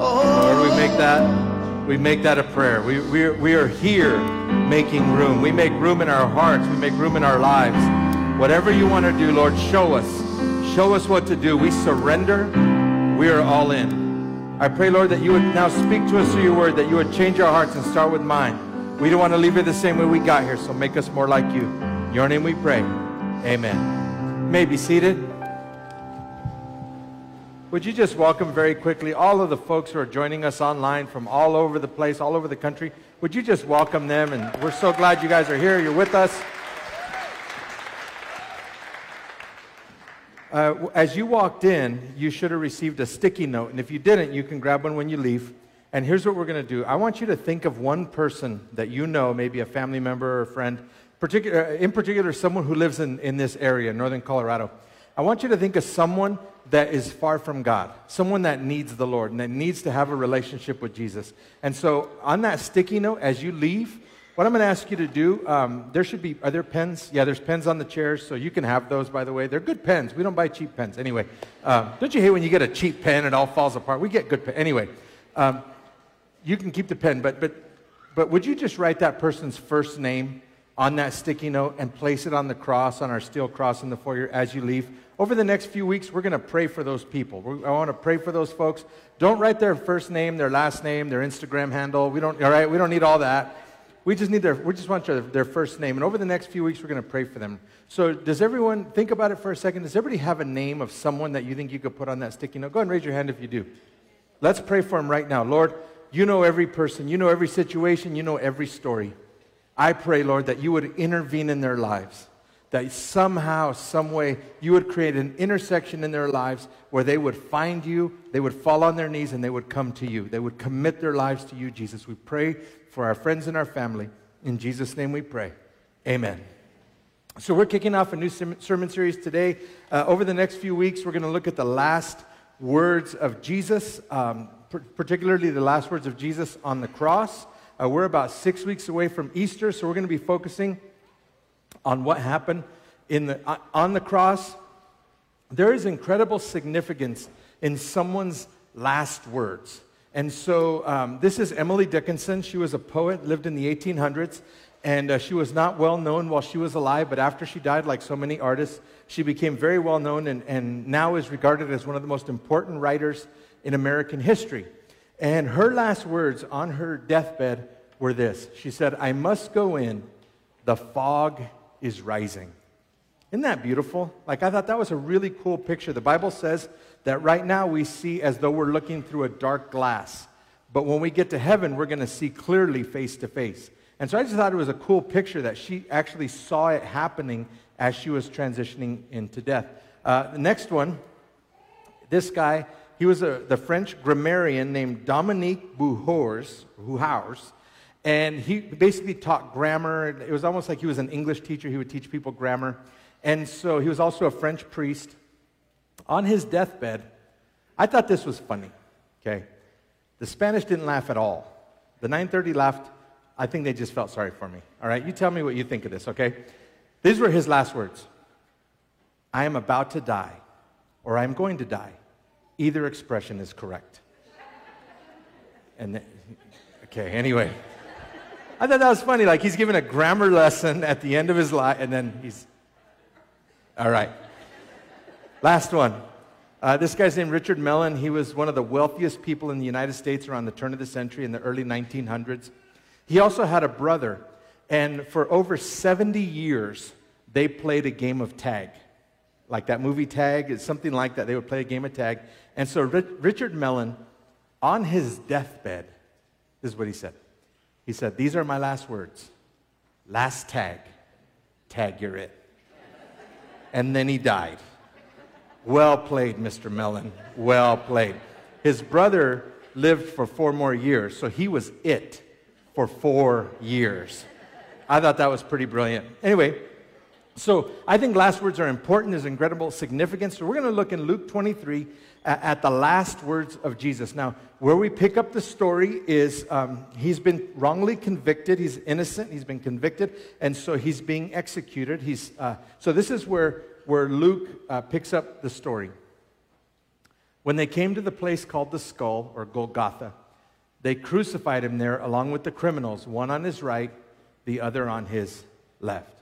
Lord, we make that, we make that a prayer. We, we, are, we are here making room. We make room in our hearts. We make room in our lives. Whatever you want to do, Lord, show us. Show us what to do. We surrender. We are all in. I pray, Lord, that you would now speak to us through your word, that you would change our hearts and start with mine. We don't want to leave here the same way we got here, so make us more like you. In your name we pray. Amen. You may be seated. Would you just welcome very quickly all of the folks who are joining us online from all over the place, all over the country? Would you just welcome them? And we're so glad you guys are here. You're with us. Uh, as you walked in, you should have received a sticky note. And if you didn't, you can grab one when you leave. And here's what we're going to do I want you to think of one person that you know, maybe a family member or a friend, particular, uh, in particular, someone who lives in, in this area, northern Colorado. I want you to think of someone that is far from God, someone that needs the Lord and that needs to have a relationship with Jesus. And so, on that sticky note, as you leave, what I'm going to ask you to do, um, there should be, are there pens? Yeah, there's pens on the chairs, so you can have those, by the way. They're good pens. We don't buy cheap pens. Anyway, um, don't you hate when you get a cheap pen and it all falls apart? We get good pens. Anyway, um, you can keep the pen, but, but, but would you just write that person's first name on that sticky note and place it on the cross, on our steel cross in the foyer as you leave? Over the next few weeks, we're going to pray for those people. I want to pray for those folks. Don't write their first name, their last name, their Instagram handle. We don't, all right, we don't need all that. We just need their, we just want their, their first name. And over the next few weeks, we're going to pray for them. So does everyone, think about it for a second. Does everybody have a name of someone that you think you could put on that sticky note? Go ahead and raise your hand if you do. Let's pray for them right now. Lord, you know every person. You know every situation. You know every story. I pray, Lord, that you would intervene in their lives that somehow, some way, you would create an intersection in their lives where they would find you, they would fall on their knees, and they would come to you. They would commit their lives to you, Jesus. We pray for our friends and our family. In Jesus' name we pray. Amen. So, we're kicking off a new sermon series today. Uh, over the next few weeks, we're going to look at the last words of Jesus, um, particularly the last words of Jesus on the cross. Uh, we're about six weeks away from Easter, so we're going to be focusing on what happened in the, uh, on the cross, there is incredible significance in someone's last words. And so um, this is Emily Dickinson. She was a poet, lived in the 1800s, and uh, she was not well known while she was alive, but after she died, like so many artists, she became very well known and, and now is regarded as one of the most important writers in American history. And her last words on her deathbed were this She said, I must go in, the fog is rising. Isn't that beautiful? Like, I thought that was a really cool picture. The Bible says that right now we see as though we're looking through a dark glass. But when we get to heaven, we're going to see clearly face to face. And so I just thought it was a cool picture that she actually saw it happening as she was transitioning into death. Uh, the next one, this guy, he was a, the French grammarian named Dominique Bouhours, and he basically taught grammar. It was almost like he was an English teacher. He would teach people grammar. And so he was also a French priest. On his deathbed, I thought this was funny, okay? The Spanish didn't laugh at all. The 930 laughed. I think they just felt sorry for me. All right, you tell me what you think of this, okay? These were his last words I am about to die, or I am going to die. Either expression is correct. And, okay, anyway. I thought that was funny. Like he's giving a grammar lesson at the end of his life, and then he's. All right. Last one. Uh, this guy's named Richard Mellon. He was one of the wealthiest people in the United States around the turn of the century in the early 1900s. He also had a brother, and for over 70 years, they played a game of tag. Like that movie Tag, it's something like that. They would play a game of tag. And so Richard Mellon, on his deathbed, this is what he said. He said, These are my last words. Last tag. Tag, you're it. And then he died. Well played, Mr. Mellon. Well played. His brother lived for four more years, so he was it for four years. I thought that was pretty brilliant. Anyway, so I think last words are important. There's incredible significance. So we're going to look in Luke 23 at the last words of Jesus. Now, where we pick up the story is um, he's been wrongly convicted. He's innocent. He's been convicted. And so he's being executed. He's, uh, so this is where, where Luke uh, picks up the story. When When they came to the place called the skull, or Golgotha, they crucified him there along with the criminals, one on his right, the other on his left.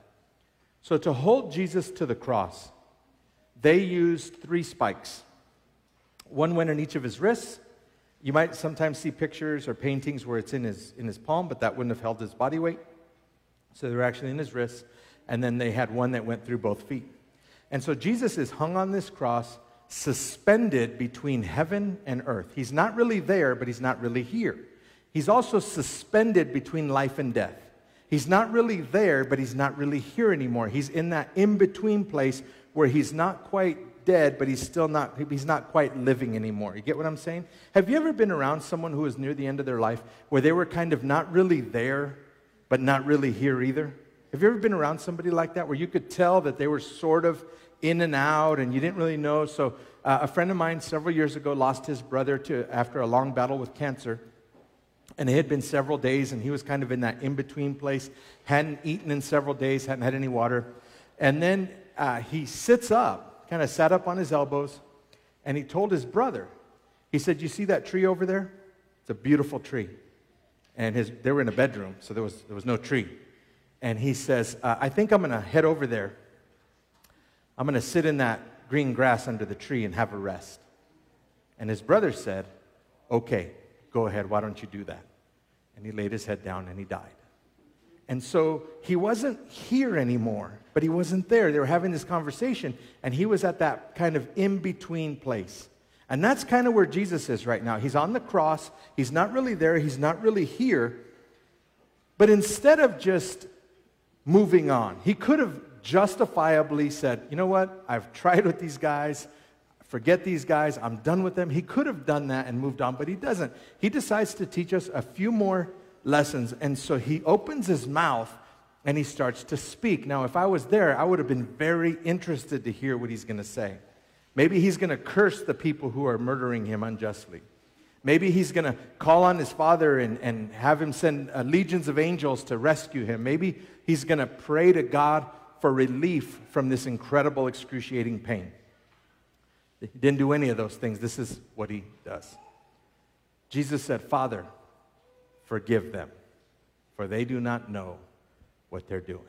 So, to hold Jesus to the cross, they used three spikes. One went in each of his wrists. You might sometimes see pictures or paintings where it's in his, in his palm, but that wouldn't have held his body weight. So they were actually in his wrists. And then they had one that went through both feet. And so Jesus is hung on this cross, suspended between heaven and earth. He's not really there, but he's not really here. He's also suspended between life and death. He's not really there, but he's not really here anymore. He's in that in between place where he's not quite dead, but he's still not, he's not quite living anymore. You get what I'm saying? Have you ever been around someone who was near the end of their life where they were kind of not really there, but not really here either? Have you ever been around somebody like that where you could tell that they were sort of in and out and you didn't really know? So, uh, a friend of mine several years ago lost his brother to, after a long battle with cancer. And it had been several days, and he was kind of in that in between place. Hadn't eaten in several days, hadn't had any water. And then uh, he sits up, kind of sat up on his elbows, and he told his brother, he said, You see that tree over there? It's a beautiful tree. And his, they were in a bedroom, so there was, there was no tree. And he says, uh, I think I'm going to head over there. I'm going to sit in that green grass under the tree and have a rest. And his brother said, Okay, go ahead. Why don't you do that? And he laid his head down and he died. And so he wasn't here anymore, but he wasn't there. They were having this conversation, and he was at that kind of in between place. And that's kind of where Jesus is right now. He's on the cross, he's not really there, he's not really here. But instead of just moving on, he could have justifiably said, You know what? I've tried with these guys. Forget these guys. I'm done with them. He could have done that and moved on, but he doesn't. He decides to teach us a few more lessons. And so he opens his mouth and he starts to speak. Now, if I was there, I would have been very interested to hear what he's going to say. Maybe he's going to curse the people who are murdering him unjustly. Maybe he's going to call on his father and, and have him send uh, legions of angels to rescue him. Maybe he's going to pray to God for relief from this incredible, excruciating pain. He didn't do any of those things. This is what he does. Jesus said, Father, Forgive them, for they do not know what they're doing.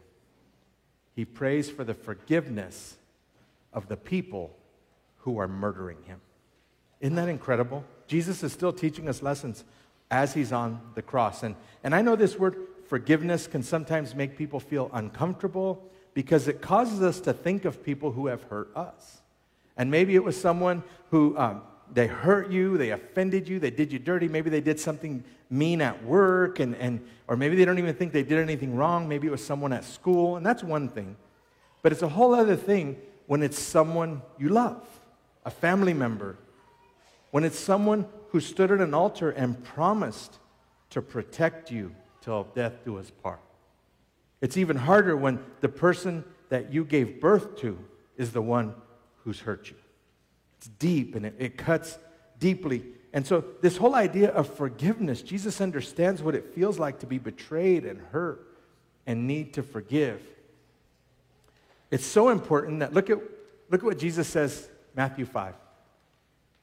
He prays for the forgiveness of the people who are murdering him. Isn't that incredible? Jesus is still teaching us lessons as he's on the cross. And, and I know this word forgiveness can sometimes make people feel uncomfortable because it causes us to think of people who have hurt us. And maybe it was someone who um, they hurt you, they offended you, they did you dirty, maybe they did something mean at work, and, and, or maybe they don't even think they did anything wrong, maybe it was someone at school, and that's one thing. But it's a whole other thing when it's someone you love, a family member, when it's someone who stood at an altar and promised to protect you till death do us part. It's even harder when the person that you gave birth to is the one who's hurt you. It's deep and it, it cuts deeply. And so, this whole idea of forgiveness, Jesus understands what it feels like to be betrayed and hurt and need to forgive. It's so important that look at, look at what Jesus says, Matthew 5.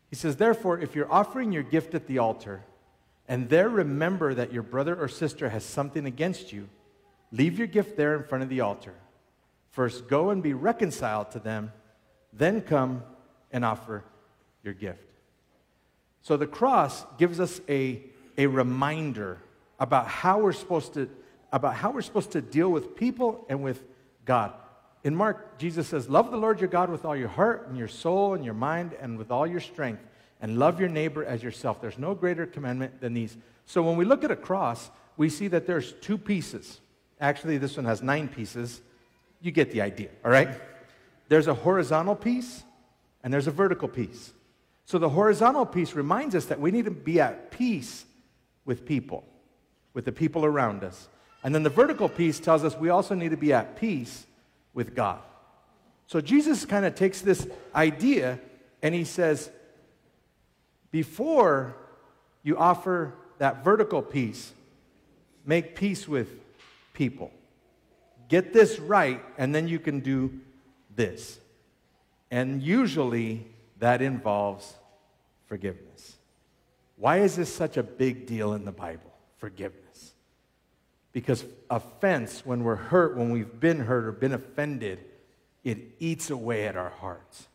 He says, Therefore, if you're offering your gift at the altar and there remember that your brother or sister has something against you, leave your gift there in front of the altar. First, go and be reconciled to them, then come and offer your gift. So the cross gives us a, a reminder about how we're supposed to about how we're supposed to deal with people and with God. In Mark, Jesus says, Love the Lord your God with all your heart and your soul and your mind and with all your strength, and love your neighbor as yourself. There's no greater commandment than these. So when we look at a cross, we see that there's two pieces. Actually, this one has nine pieces. You get the idea, all right? There's a horizontal piece and there's a vertical piece. So the horizontal piece reminds us that we need to be at peace with people, with the people around us. And then the vertical piece tells us we also need to be at peace with God. So Jesus kind of takes this idea and he says, before you offer that vertical piece, make peace with people. Get this right, and then you can do this. And usually that involves forgiveness. Why is this such a big deal in the Bible? Forgiveness. Because offense, when we're hurt, when we've been hurt or been offended, it eats away at our hearts.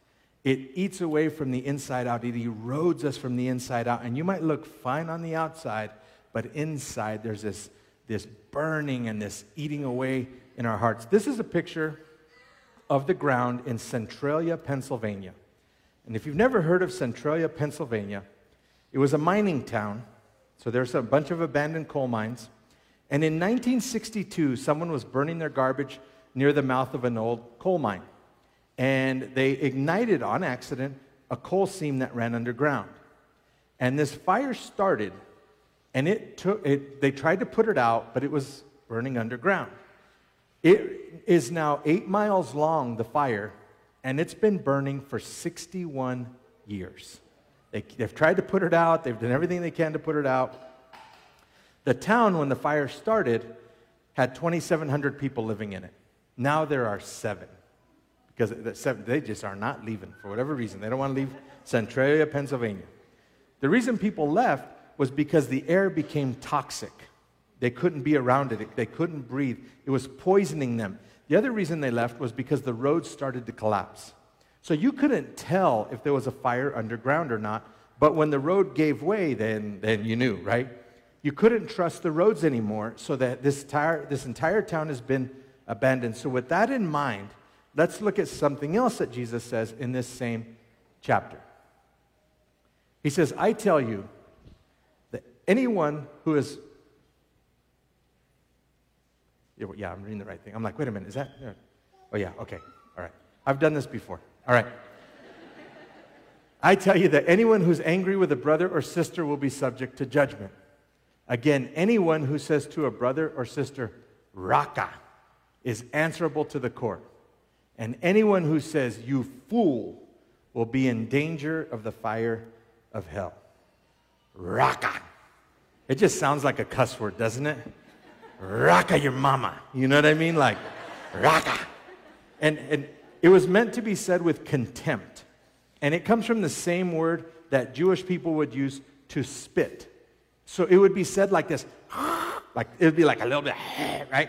It eats away from the inside out. It erodes us from the inside out. And you might look fine on the outside, but inside there's this, this burning and this eating away in our hearts. This is a picture of the ground in Centralia, Pennsylvania. And if you've never heard of Centralia, Pennsylvania, it was a mining town. So there's a bunch of abandoned coal mines. And in 1962, someone was burning their garbage near the mouth of an old coal mine. And they ignited on accident a coal seam that ran underground. And this fire started, and it took, it, they tried to put it out, but it was burning underground. It is now eight miles long, the fire, and it's been burning for 61 years. They, have tried to put it out, they've done everything they can to put it out. The town, when the fire started, had 2,700 people living in it. Now there are seven. Because they just are not leaving for whatever reason. They don't want to leave Centralia, Pennsylvania. The reason people left was because the air became toxic. They couldn't be around it, they couldn't breathe. It was poisoning them. The other reason they left was because the roads started to collapse. So you couldn't tell if there was a fire underground or not, but when the road gave way, then, then you knew, right? You couldn't trust the roads anymore, so that this entire, this entire town has been abandoned. So, with that in mind, let's look at something else that Jesus says in this same chapter. He says, I tell you that anyone who is. Yeah, I'm reading the right thing. I'm like, wait a minute, is that? Oh, yeah, okay, all right. I've done this before. All right. I tell you that anyone who's angry with a brother or sister will be subject to judgment. Again, anyone who says to a brother or sister, Raca, is answerable to the court. And anyone who says, You fool, will be in danger of the fire of hell. Raca. It just sounds like a cuss word, doesn't it? Raca your mama. You know what I mean? Like, Raca. And, and it was meant to be said with contempt. And it comes from the same word that Jewish people would use to spit. So it would be said like this, like it would be like a little bit, right?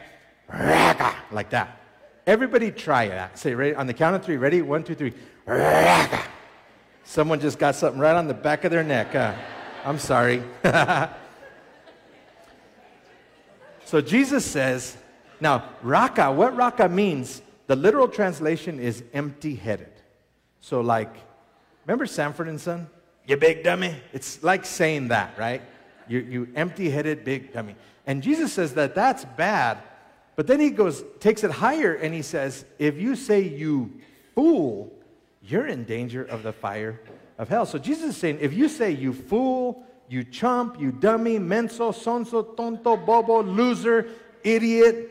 Like that. Everybody try that. Say, ready? On the count of three. Ready? One, two, three. Someone just got something right on the back of their neck. I'm sorry. so Jesus says, now, raca, what raca means the literal translation is empty headed. So, like, remember Sanford and Son? You big dummy? It's like saying that, right? You, you empty headed big dummy. And Jesus says that that's bad, but then he goes, takes it higher and he says, if you say you fool, you're in danger of the fire of hell. So Jesus is saying, if you say you fool, you chump, you dummy, menso, sonso, tonto, bobo, loser, idiot,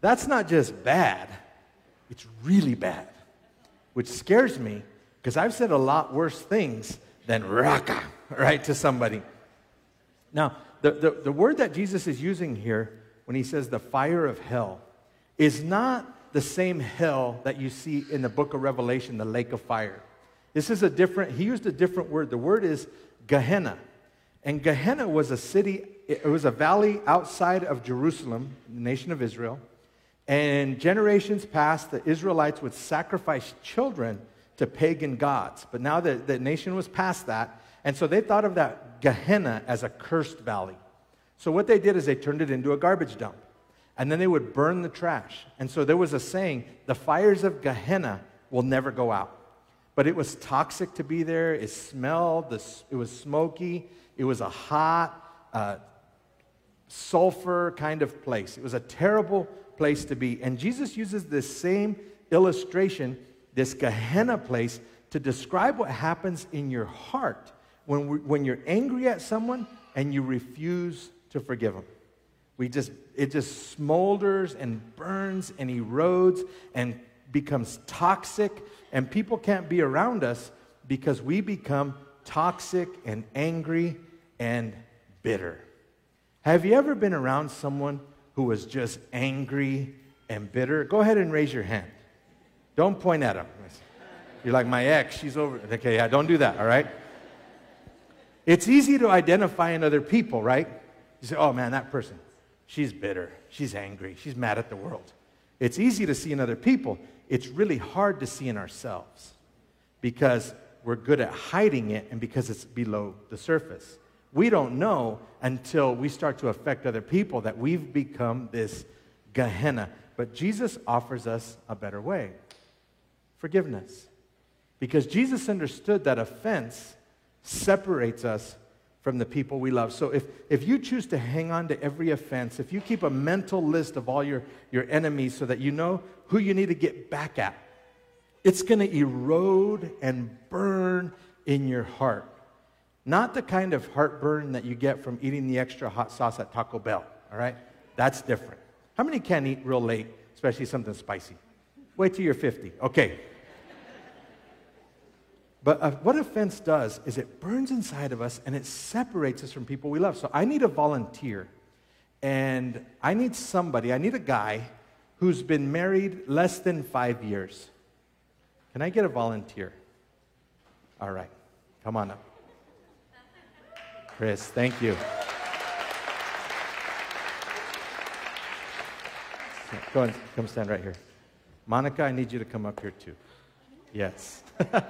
that's not just bad. It's really bad, which scares me because I've said a lot worse things than raca, right, to somebody. Now, the, the, the word that Jesus is using here when he says the fire of hell is not the same hell that you see in the book of Revelation, the lake of fire. This is a different, he used a different word. The word is Gehenna. And Gehenna was a city, it was a valley outside of Jerusalem, the nation of Israel. And generations past, the Israelites would sacrifice children to pagan gods. But now the, the nation was past that. And so they thought of that Gehenna as a cursed valley. So what they did is they turned it into a garbage dump. And then they would burn the trash. And so there was a saying the fires of Gehenna will never go out. But it was toxic to be there. It smelled, The it was smoky, it was a hot, uh, sulfur kind of place. It was a terrible place to be. And Jesus uses this same illustration, this Gehenna place, to describe what happens in your heart when, we, when you're angry at someone and you refuse to forgive them. We just, it just smolders and burns and erodes and becomes toxic, and people can't be around us because we become toxic and angry and bitter. Have you ever been around someone who was just angry and bitter? Go ahead and raise your hand. Don't point at them. You're like, my ex, she's over. Okay, yeah, don't do that, all right? It's easy to identify in other people, right? You say, oh man, that person, she's bitter, she's angry, she's mad at the world. It's easy to see in other people. It's really hard to see in ourselves because we're good at hiding it and because it's below the surface. We don't know until we start to affect other people that we've become this Gehenna. But Jesus offers us a better way forgiveness. Because Jesus understood that offense separates us from the people we love. So if, if you choose to hang on to every offense, if you keep a mental list of all your, your enemies so that you know who you need to get back at, it's going to erode and burn in your heart. Not the kind of heartburn that you get from eating the extra hot sauce at Taco Bell, all right? That's different. How many can eat real late, especially something spicy? Wait till you're 50. Okay. But uh, what offense does is it burns inside of us and it separates us from people we love. So I need a volunteer. And I need somebody, I need a guy who's been married less than five years. Can I get a volunteer? All right. Come on up. Chris, thank you. Go and come stand right here. Monica, I need you to come up here too. Yes.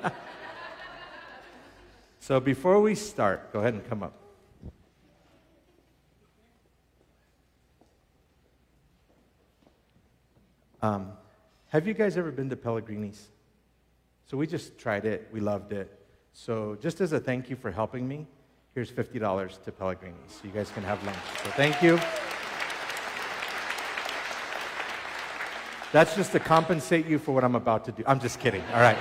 so before we start, go ahead and come up. Um, have you guys ever been to Pellegrini's? So we just tried it. We loved it. So just as a thank you for helping me, here's $50 to Pellegrini. So you guys can have lunch. So thank you. That's just to compensate you for what I'm about to do. I'm just kidding. All right.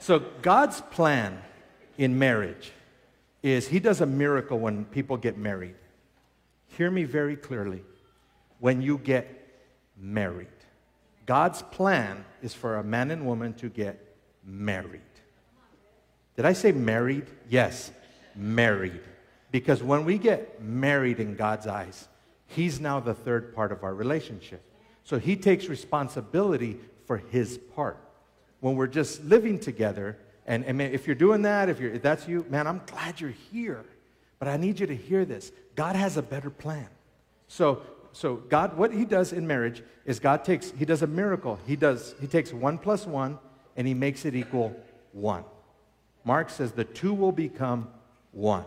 So, God's plan in marriage is He does a miracle when people get married. Hear me very clearly. When you get married, God's plan is for a man and woman to get married. Did I say married? Yes, married. Because when we get married in God's eyes, He's now the third part of our relationship. So he takes responsibility for his part. When we're just living together, and, and if you're doing that, if, you're, if that's you, man, I'm glad you're here. But I need you to hear this. God has a better plan. So, so God, what he does in marriage is God takes, he does a miracle. He does, he takes one plus one and he makes it equal one. Mark says the two will become one.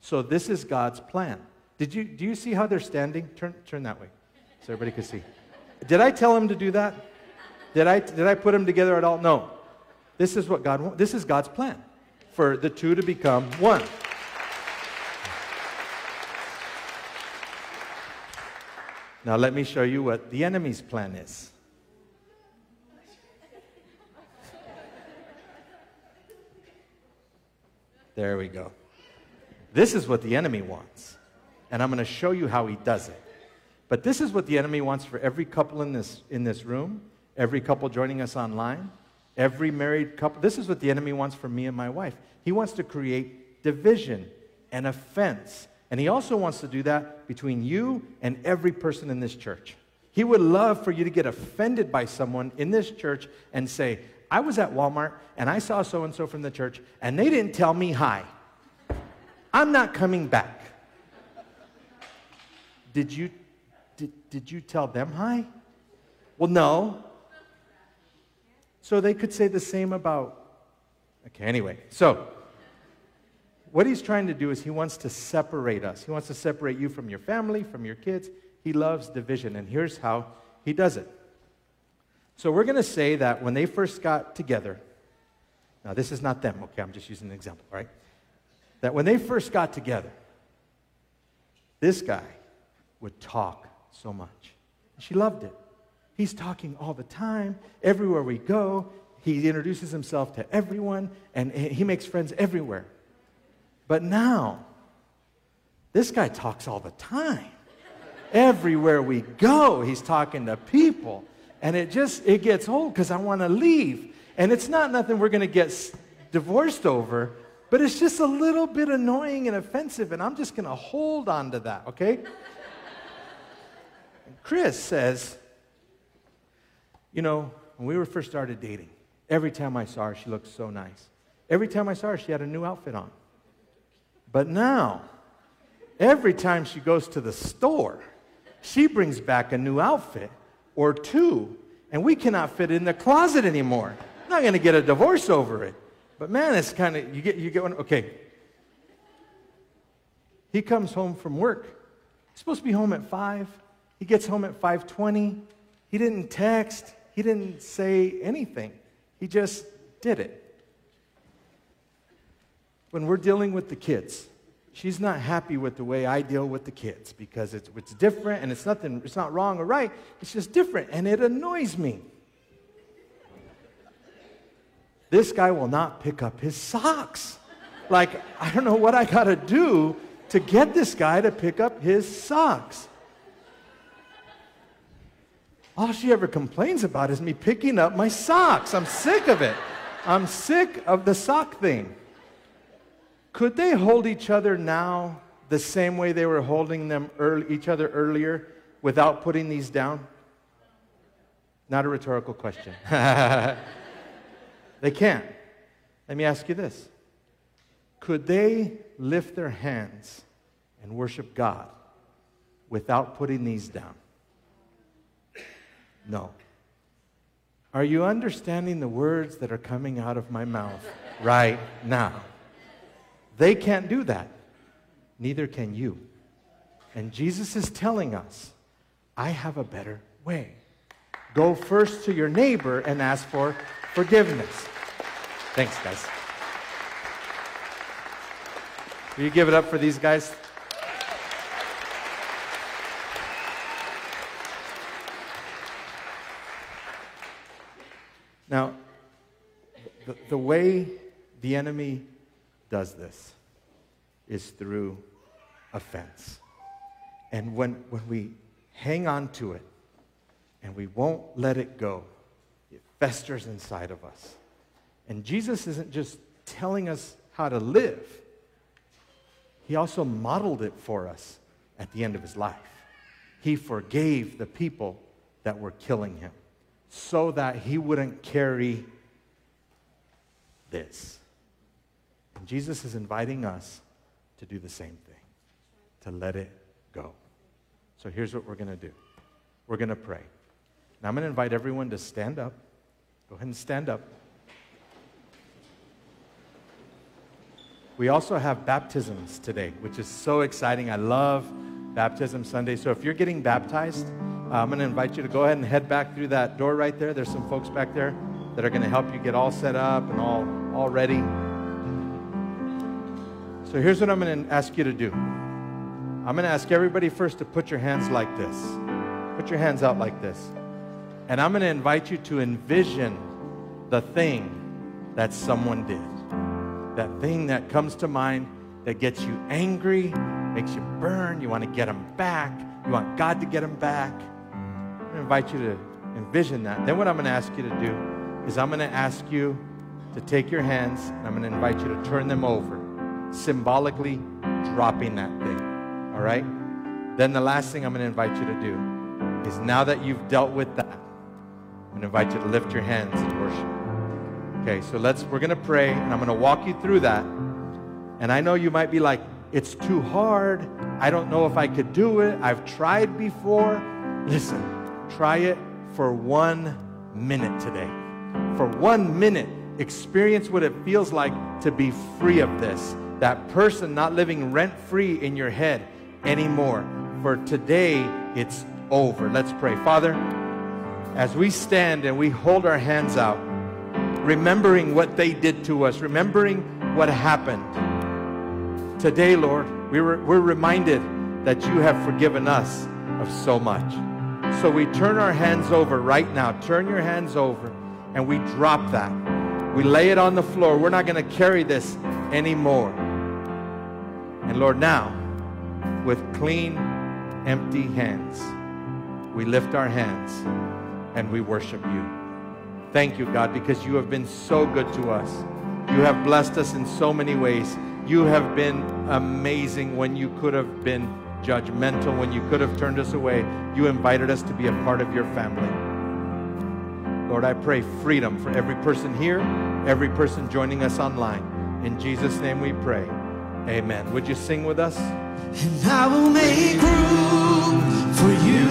So this is God's plan. Did you, do you see how they're standing? Turn, turn that way so everybody can see. Did I tell him to do that? Did I, did I put them together at all? No. This is what God. This is God's plan for the two to become one. Now, let me show you what the enemy's plan is. There we go. This is what the enemy wants. And I'm going to show you how he does it. But this is what the enemy wants for every couple in this, in this room, every couple joining us online, every married couple. This is what the enemy wants for me and my wife. He wants to create division and offense. And he also wants to do that between you and every person in this church. He would love for you to get offended by someone in this church and say, I was at Walmart and I saw so and so from the church and they didn't tell me hi. I'm not coming back. Did you did, did you tell them hi? Well, no. So they could say the same about. Okay, anyway. So, what he's trying to do is he wants to separate us. He wants to separate you from your family, from your kids. He loves division. And here's how he does it. So, we're going to say that when they first got together, now this is not them, okay? I'm just using an example, right? That when they first got together, this guy would talk so much. She loved it. He's talking all the time. Everywhere we go, he introduces himself to everyone and he makes friends everywhere. But now, this guy talks all the time. everywhere we go, he's talking to people. And it just it gets old because I want to leave. And it's not nothing we're going to get divorced over, but it's just a little bit annoying and offensive, and I'm just going to hold on to that, okay? Chris says, You know, when we were first started dating, every time I saw her, she looked so nice. Every time I saw her, she had a new outfit on. But now, every time she goes to the store, she brings back a new outfit or two, and we cannot fit in the closet anymore. I'm not going to get a divorce over it. But man, it's kind of, you get, you get one, okay. He comes home from work. He's supposed to be home at 5. He gets home at 5:20. He didn't text. He didn't say anything. He just did it. When we're dealing with the kids, she's not happy with the way I deal with the kids because it's, it's different and it's nothing, it's not wrong or right. It's just different and it annoys me. This guy will not pick up his socks. Like, I don't know what I got to do to get this guy to pick up his socks. All she ever complains about is me picking up my socks. I'm sick of it. I'm sick of the sock thing. Could they hold each other now the same way they were holding them early, each other earlier without putting these down? Not a rhetorical question. they can't. Let me ask you this Could they lift their hands and worship God without putting these down? No. Are you understanding the words that are coming out of my mouth right now? They can't do that. Neither can you. And Jesus is telling us, I have a better way. Go first to your neighbor and ask for forgiveness. Thanks, guys. Will you give it up for these guys? Now, the, the way the enemy does this is through offense. And when, when we hang on to it and we won't let it go, it festers inside of us. And Jesus isn't just telling us how to live, He also modeled it for us at the end of His life. He forgave the people that were killing Him so that he wouldn't carry this. And Jesus is inviting us to do the same thing, to let it go. So here's what we're going to do we're going to pray. Now I'm going to invite everyone to stand up. Go ahead and stand up. We also have baptisms today, which is so exciting. I love Baptism Sunday. So if you're getting baptized, uh, I'm going to invite you to go ahead and head back through that door right there. There's some folks back there that are going to help you get all set up and all, all ready. So here's what I'm going to ask you to do I'm going to ask everybody first to put your hands like this. Put your hands out like this. And I'm going to invite you to envision the thing that someone did. That thing that comes to mind that gets you angry, makes you burn, you want to get them back, you want God to get them back. I'm going to invite you to envision that. Then, what I'm going to ask you to do is I'm going to ask you to take your hands and I'm going to invite you to turn them over, symbolically dropping that thing. All right? Then, the last thing I'm going to invite you to do is now that you've dealt with that, I'm going to invite you to lift your hands and worship. Okay, so let's, we're going to pray and I'm going to walk you through that. And I know you might be like, it's too hard. I don't know if I could do it. I've tried before. Listen, Try it for one minute today. For one minute, experience what it feels like to be free of this. That person not living rent free in your head anymore. For today, it's over. Let's pray. Father, as we stand and we hold our hands out, remembering what they did to us, remembering what happened. Today, Lord, we were, we're reminded that you have forgiven us of so much. So we turn our hands over right now. Turn your hands over and we drop that. We lay it on the floor. We're not going to carry this anymore. And Lord, now, with clean, empty hands, we lift our hands and we worship you. Thank you, God, because you have been so good to us. You have blessed us in so many ways. You have been amazing when you could have been judgmental when you could have turned us away. You invited us to be a part of your family. Lord, I pray freedom for every person here, every person joining us online. In Jesus' name we pray. Amen. Would you sing with us? And I will make room for you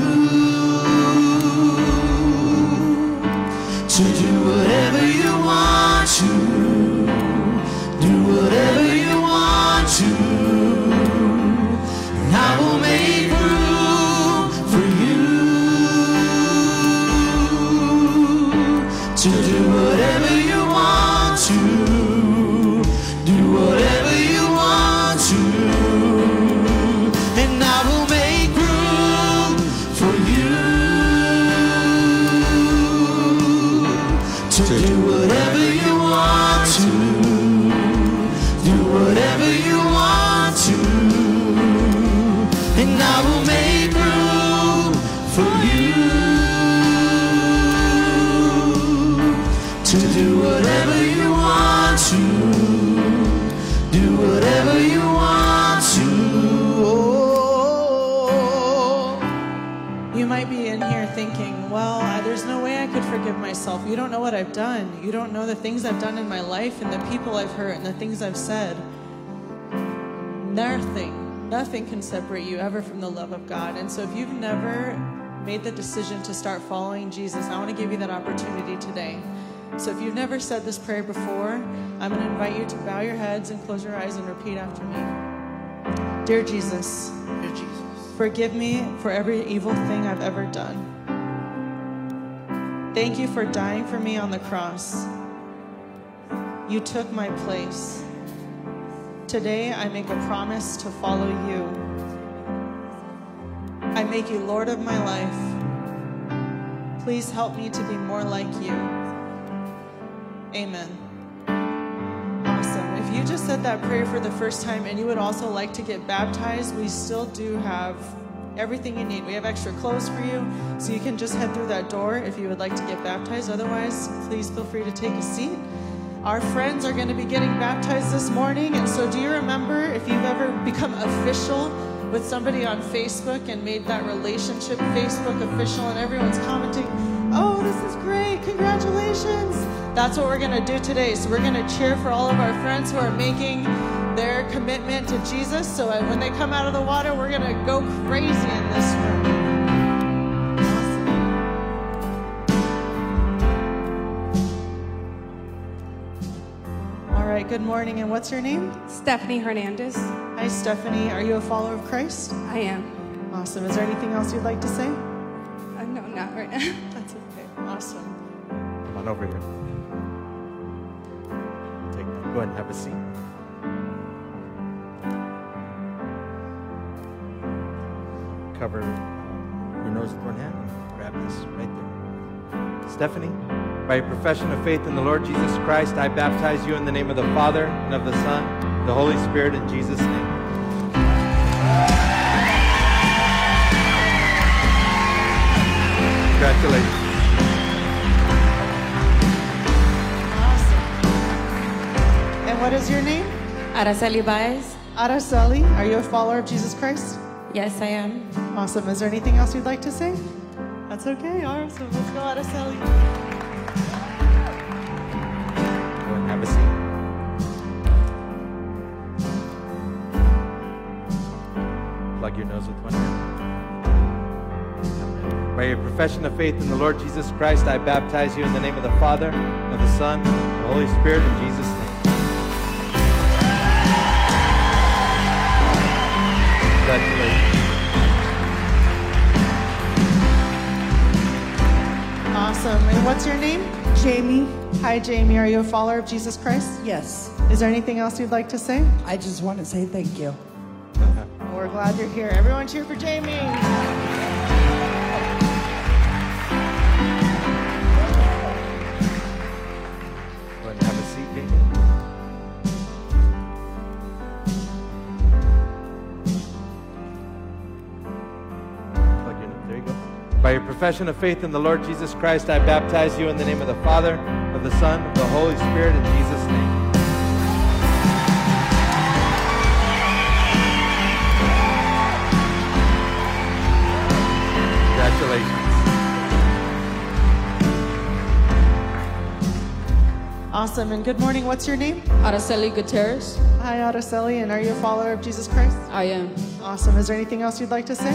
to do whatever you want to. Do whatever you want to. Life and the people I've hurt and the things I've said. Nothing, nothing can separate you ever from the love of God. And so if you've never made the decision to start following Jesus, I want to give you that opportunity today. So if you've never said this prayer before, I'm going to invite you to bow your heads and close your eyes and repeat after me. Dear Jesus, Dear Jesus. Forgive me for every evil thing I've ever done. Thank you for dying for me on the cross. You took my place. Today I make a promise to follow you. I make you Lord of my life. Please help me to be more like you. Amen. Awesome. If you just said that prayer for the first time and you would also like to get baptized, we still do have everything you need. We have extra clothes for you, so you can just head through that door if you would like to get baptized. Otherwise, please feel free to take a seat. Our friends are going to be getting baptized this morning, and so do you remember if you've ever become official with somebody on Facebook and made that relationship Facebook official, and everyone's commenting, Oh, this is great, congratulations. That's what we're going to do today. So, we're going to cheer for all of our friends who are making their commitment to Jesus. So, when they come out of the water, we're going to go crazy in this room. Good morning. And what's your name? Stephanie Hernandez. Hi, Stephanie. Are you a follower of Christ? I am. Awesome. Is there anything else you'd like to say? Uh, no, not right now. That's okay. Awesome. Come on over here. Take, go ahead and have a seat. Cover your nose with one hand and grab this right there. Stephanie, by your profession of faith in the Lord Jesus Christ, I baptize you in the name of the Father and of the Son, the Holy Spirit, in Jesus' name. Congratulations. Awesome. And what is your name? Araceli Baez. Araceli. Are you a follower of Jesus Christ? Yes, I am. Awesome. Is there anything else you'd like to say? That's okay. Awesome. Let's go, Araceli. Profession of faith in the Lord Jesus Christ, I baptize you in the name of the Father, and of the Son, and the Holy Spirit, in Jesus' name. Congratulations. Awesome. And what's your name? Jamie, Hi, Jamie. Are you a follower of Jesus Christ? yes, Is there anything else you'd like to say? I just want to say thank you. Well, we're glad you're here. Everyone cheer for Jamie. Profession of faith in the Lord Jesus Christ, I baptize you in the name of the Father, of the Son, of the Holy Spirit, in Jesus' name. Congratulations. Awesome. And good morning. What's your name? Araceli Gutierrez. Hi, Araceli. And are you a follower of Jesus Christ? I am. Awesome. Is there anything else you'd like to say?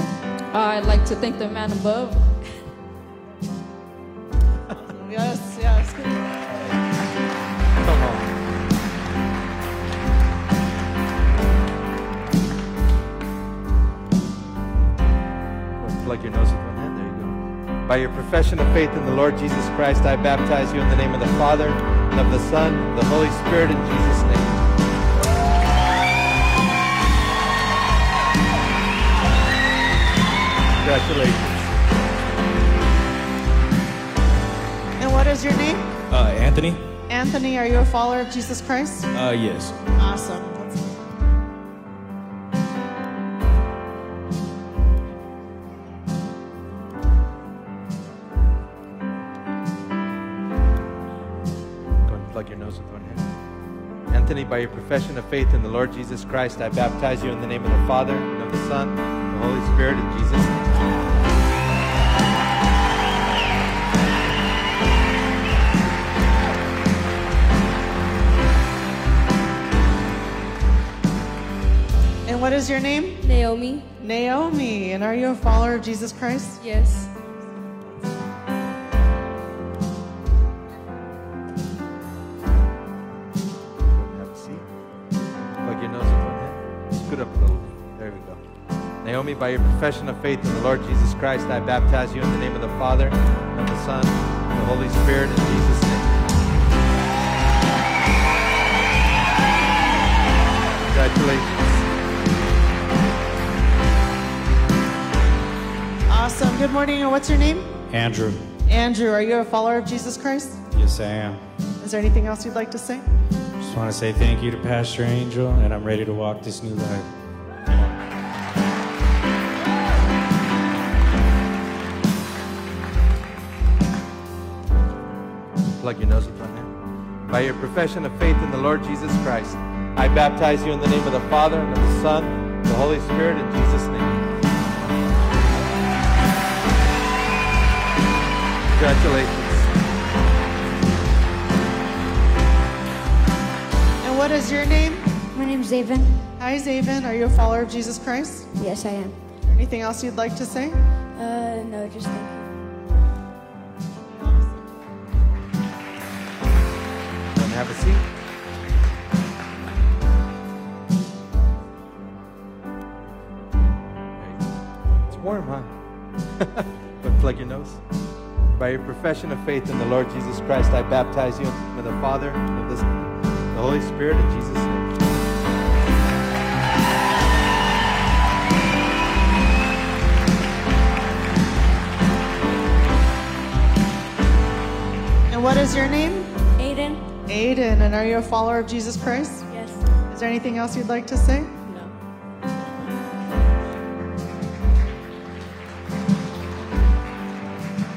I'd like to thank the man above. By your profession of faith in the Lord Jesus Christ, I baptize you in the name of the Father, and of the Son, and the Holy Spirit, in Jesus' name. Congratulations. And what is your name? Uh, Anthony? Anthony, are you a follower of Jesus Christ? Uh, yes. Awesome. By your profession of faith in the Lord Jesus Christ, I baptize you in the name of the Father, and of the Son, and the Holy Spirit, in Jesus' name. And what is your name? Naomi. Naomi. And are you a follower of Jesus Christ? Yes. Naomi, by your profession of faith in the Lord Jesus Christ, I baptize you in the name of the Father, and of the Son, and the Holy Spirit, in Jesus' name. Congratulations. Awesome. Good morning. And what's your name? Andrew? Andrew. Are you a follower of Jesus Christ? Yes, I am. Is there anything else you'd like to say? Just want to say thank you to Pastor Angel, and I'm ready to walk this new life. Plug your nose with one hand. By your profession of faith in the Lord Jesus Christ, I baptize you in the name of the Father, and of the Son, and the Holy Spirit, in Jesus' name. Congratulations. And what is your name? My name's Zaven. Hi, Zaven. Are you a follower of Jesus Christ? Yes, I am. Anything else you'd like to say? Uh, no, just thank you. Seat. It's warm, huh? but plug your nose. By your profession of faith in the Lord Jesus Christ, I baptize you in the Father, of and the Holy Spirit, in Jesus' name. And what is your name? Aiden? Aiden. And are you a follower of Jesus Christ? Yes. Is there anything else you'd like to say? No.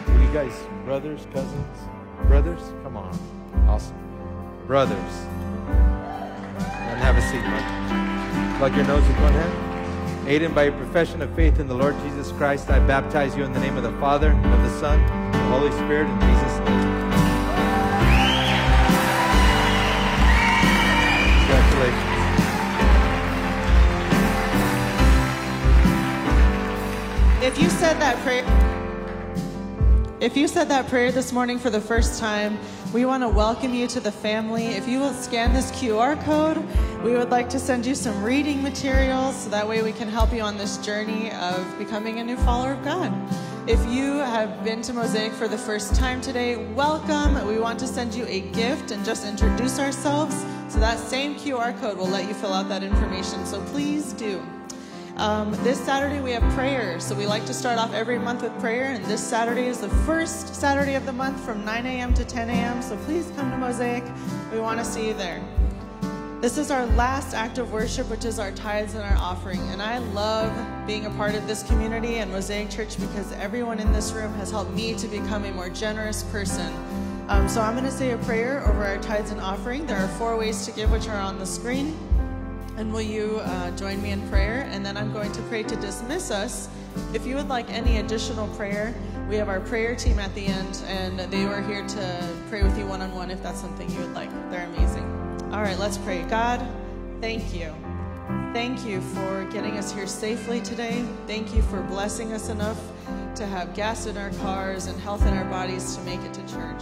Are you guys brothers, cousins? Brothers? Come on. Awesome. Brothers. And have a seat, bud. Plug your nose with one hand. Aiden, by your profession of faith in the Lord Jesus Christ, I baptize you in the name of the Father, and of the Son, and the Holy Spirit, in Jesus' name. If you said that prayer, if you said that prayer this morning for the first time, we want to welcome you to the family. If you will scan this QR code, we would like to send you some reading materials so that way we can help you on this journey of becoming a new follower of God. If you have been to Mosaic for the first time today, welcome. We want to send you a gift and just introduce ourselves. So that same QR code will let you fill out that information. So please do. Um, this Saturday we have prayer, so we like to start off every month with prayer, and this Saturday is the first Saturday of the month from 9 a.m. to 10 a.m. So please come to Mosaic. We want to see you there. This is our last act of worship, which is our tithes and our offering. And I love being a part of this community and Mosaic Church because everyone in this room has helped me to become a more generous person. Um, so I'm going to say a prayer over our tithes and offering. There are four ways to give, which are on the screen. And will you uh, join me in prayer? And then I'm going to pray to dismiss us. If you would like any additional prayer, We have our prayer team at the end, and they were here to pray with you one on one if that's something you would like. They're amazing. All right, let's pray. God, thank you. Thank you for getting us here safely today. Thank you for blessing us enough to have gas in our cars and health in our bodies to make it to church.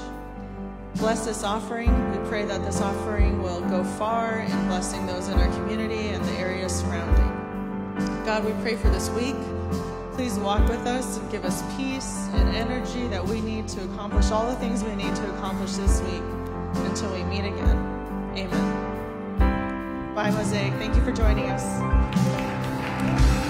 Bless this offering. We pray that this offering will go far in blessing those in our community and the areas surrounding. God, we pray for this week. Please walk with us and give us peace and energy that we need to accomplish all the things we need to accomplish this week until we meet again. Amen. Bye, Mosaic. Thank you for joining us.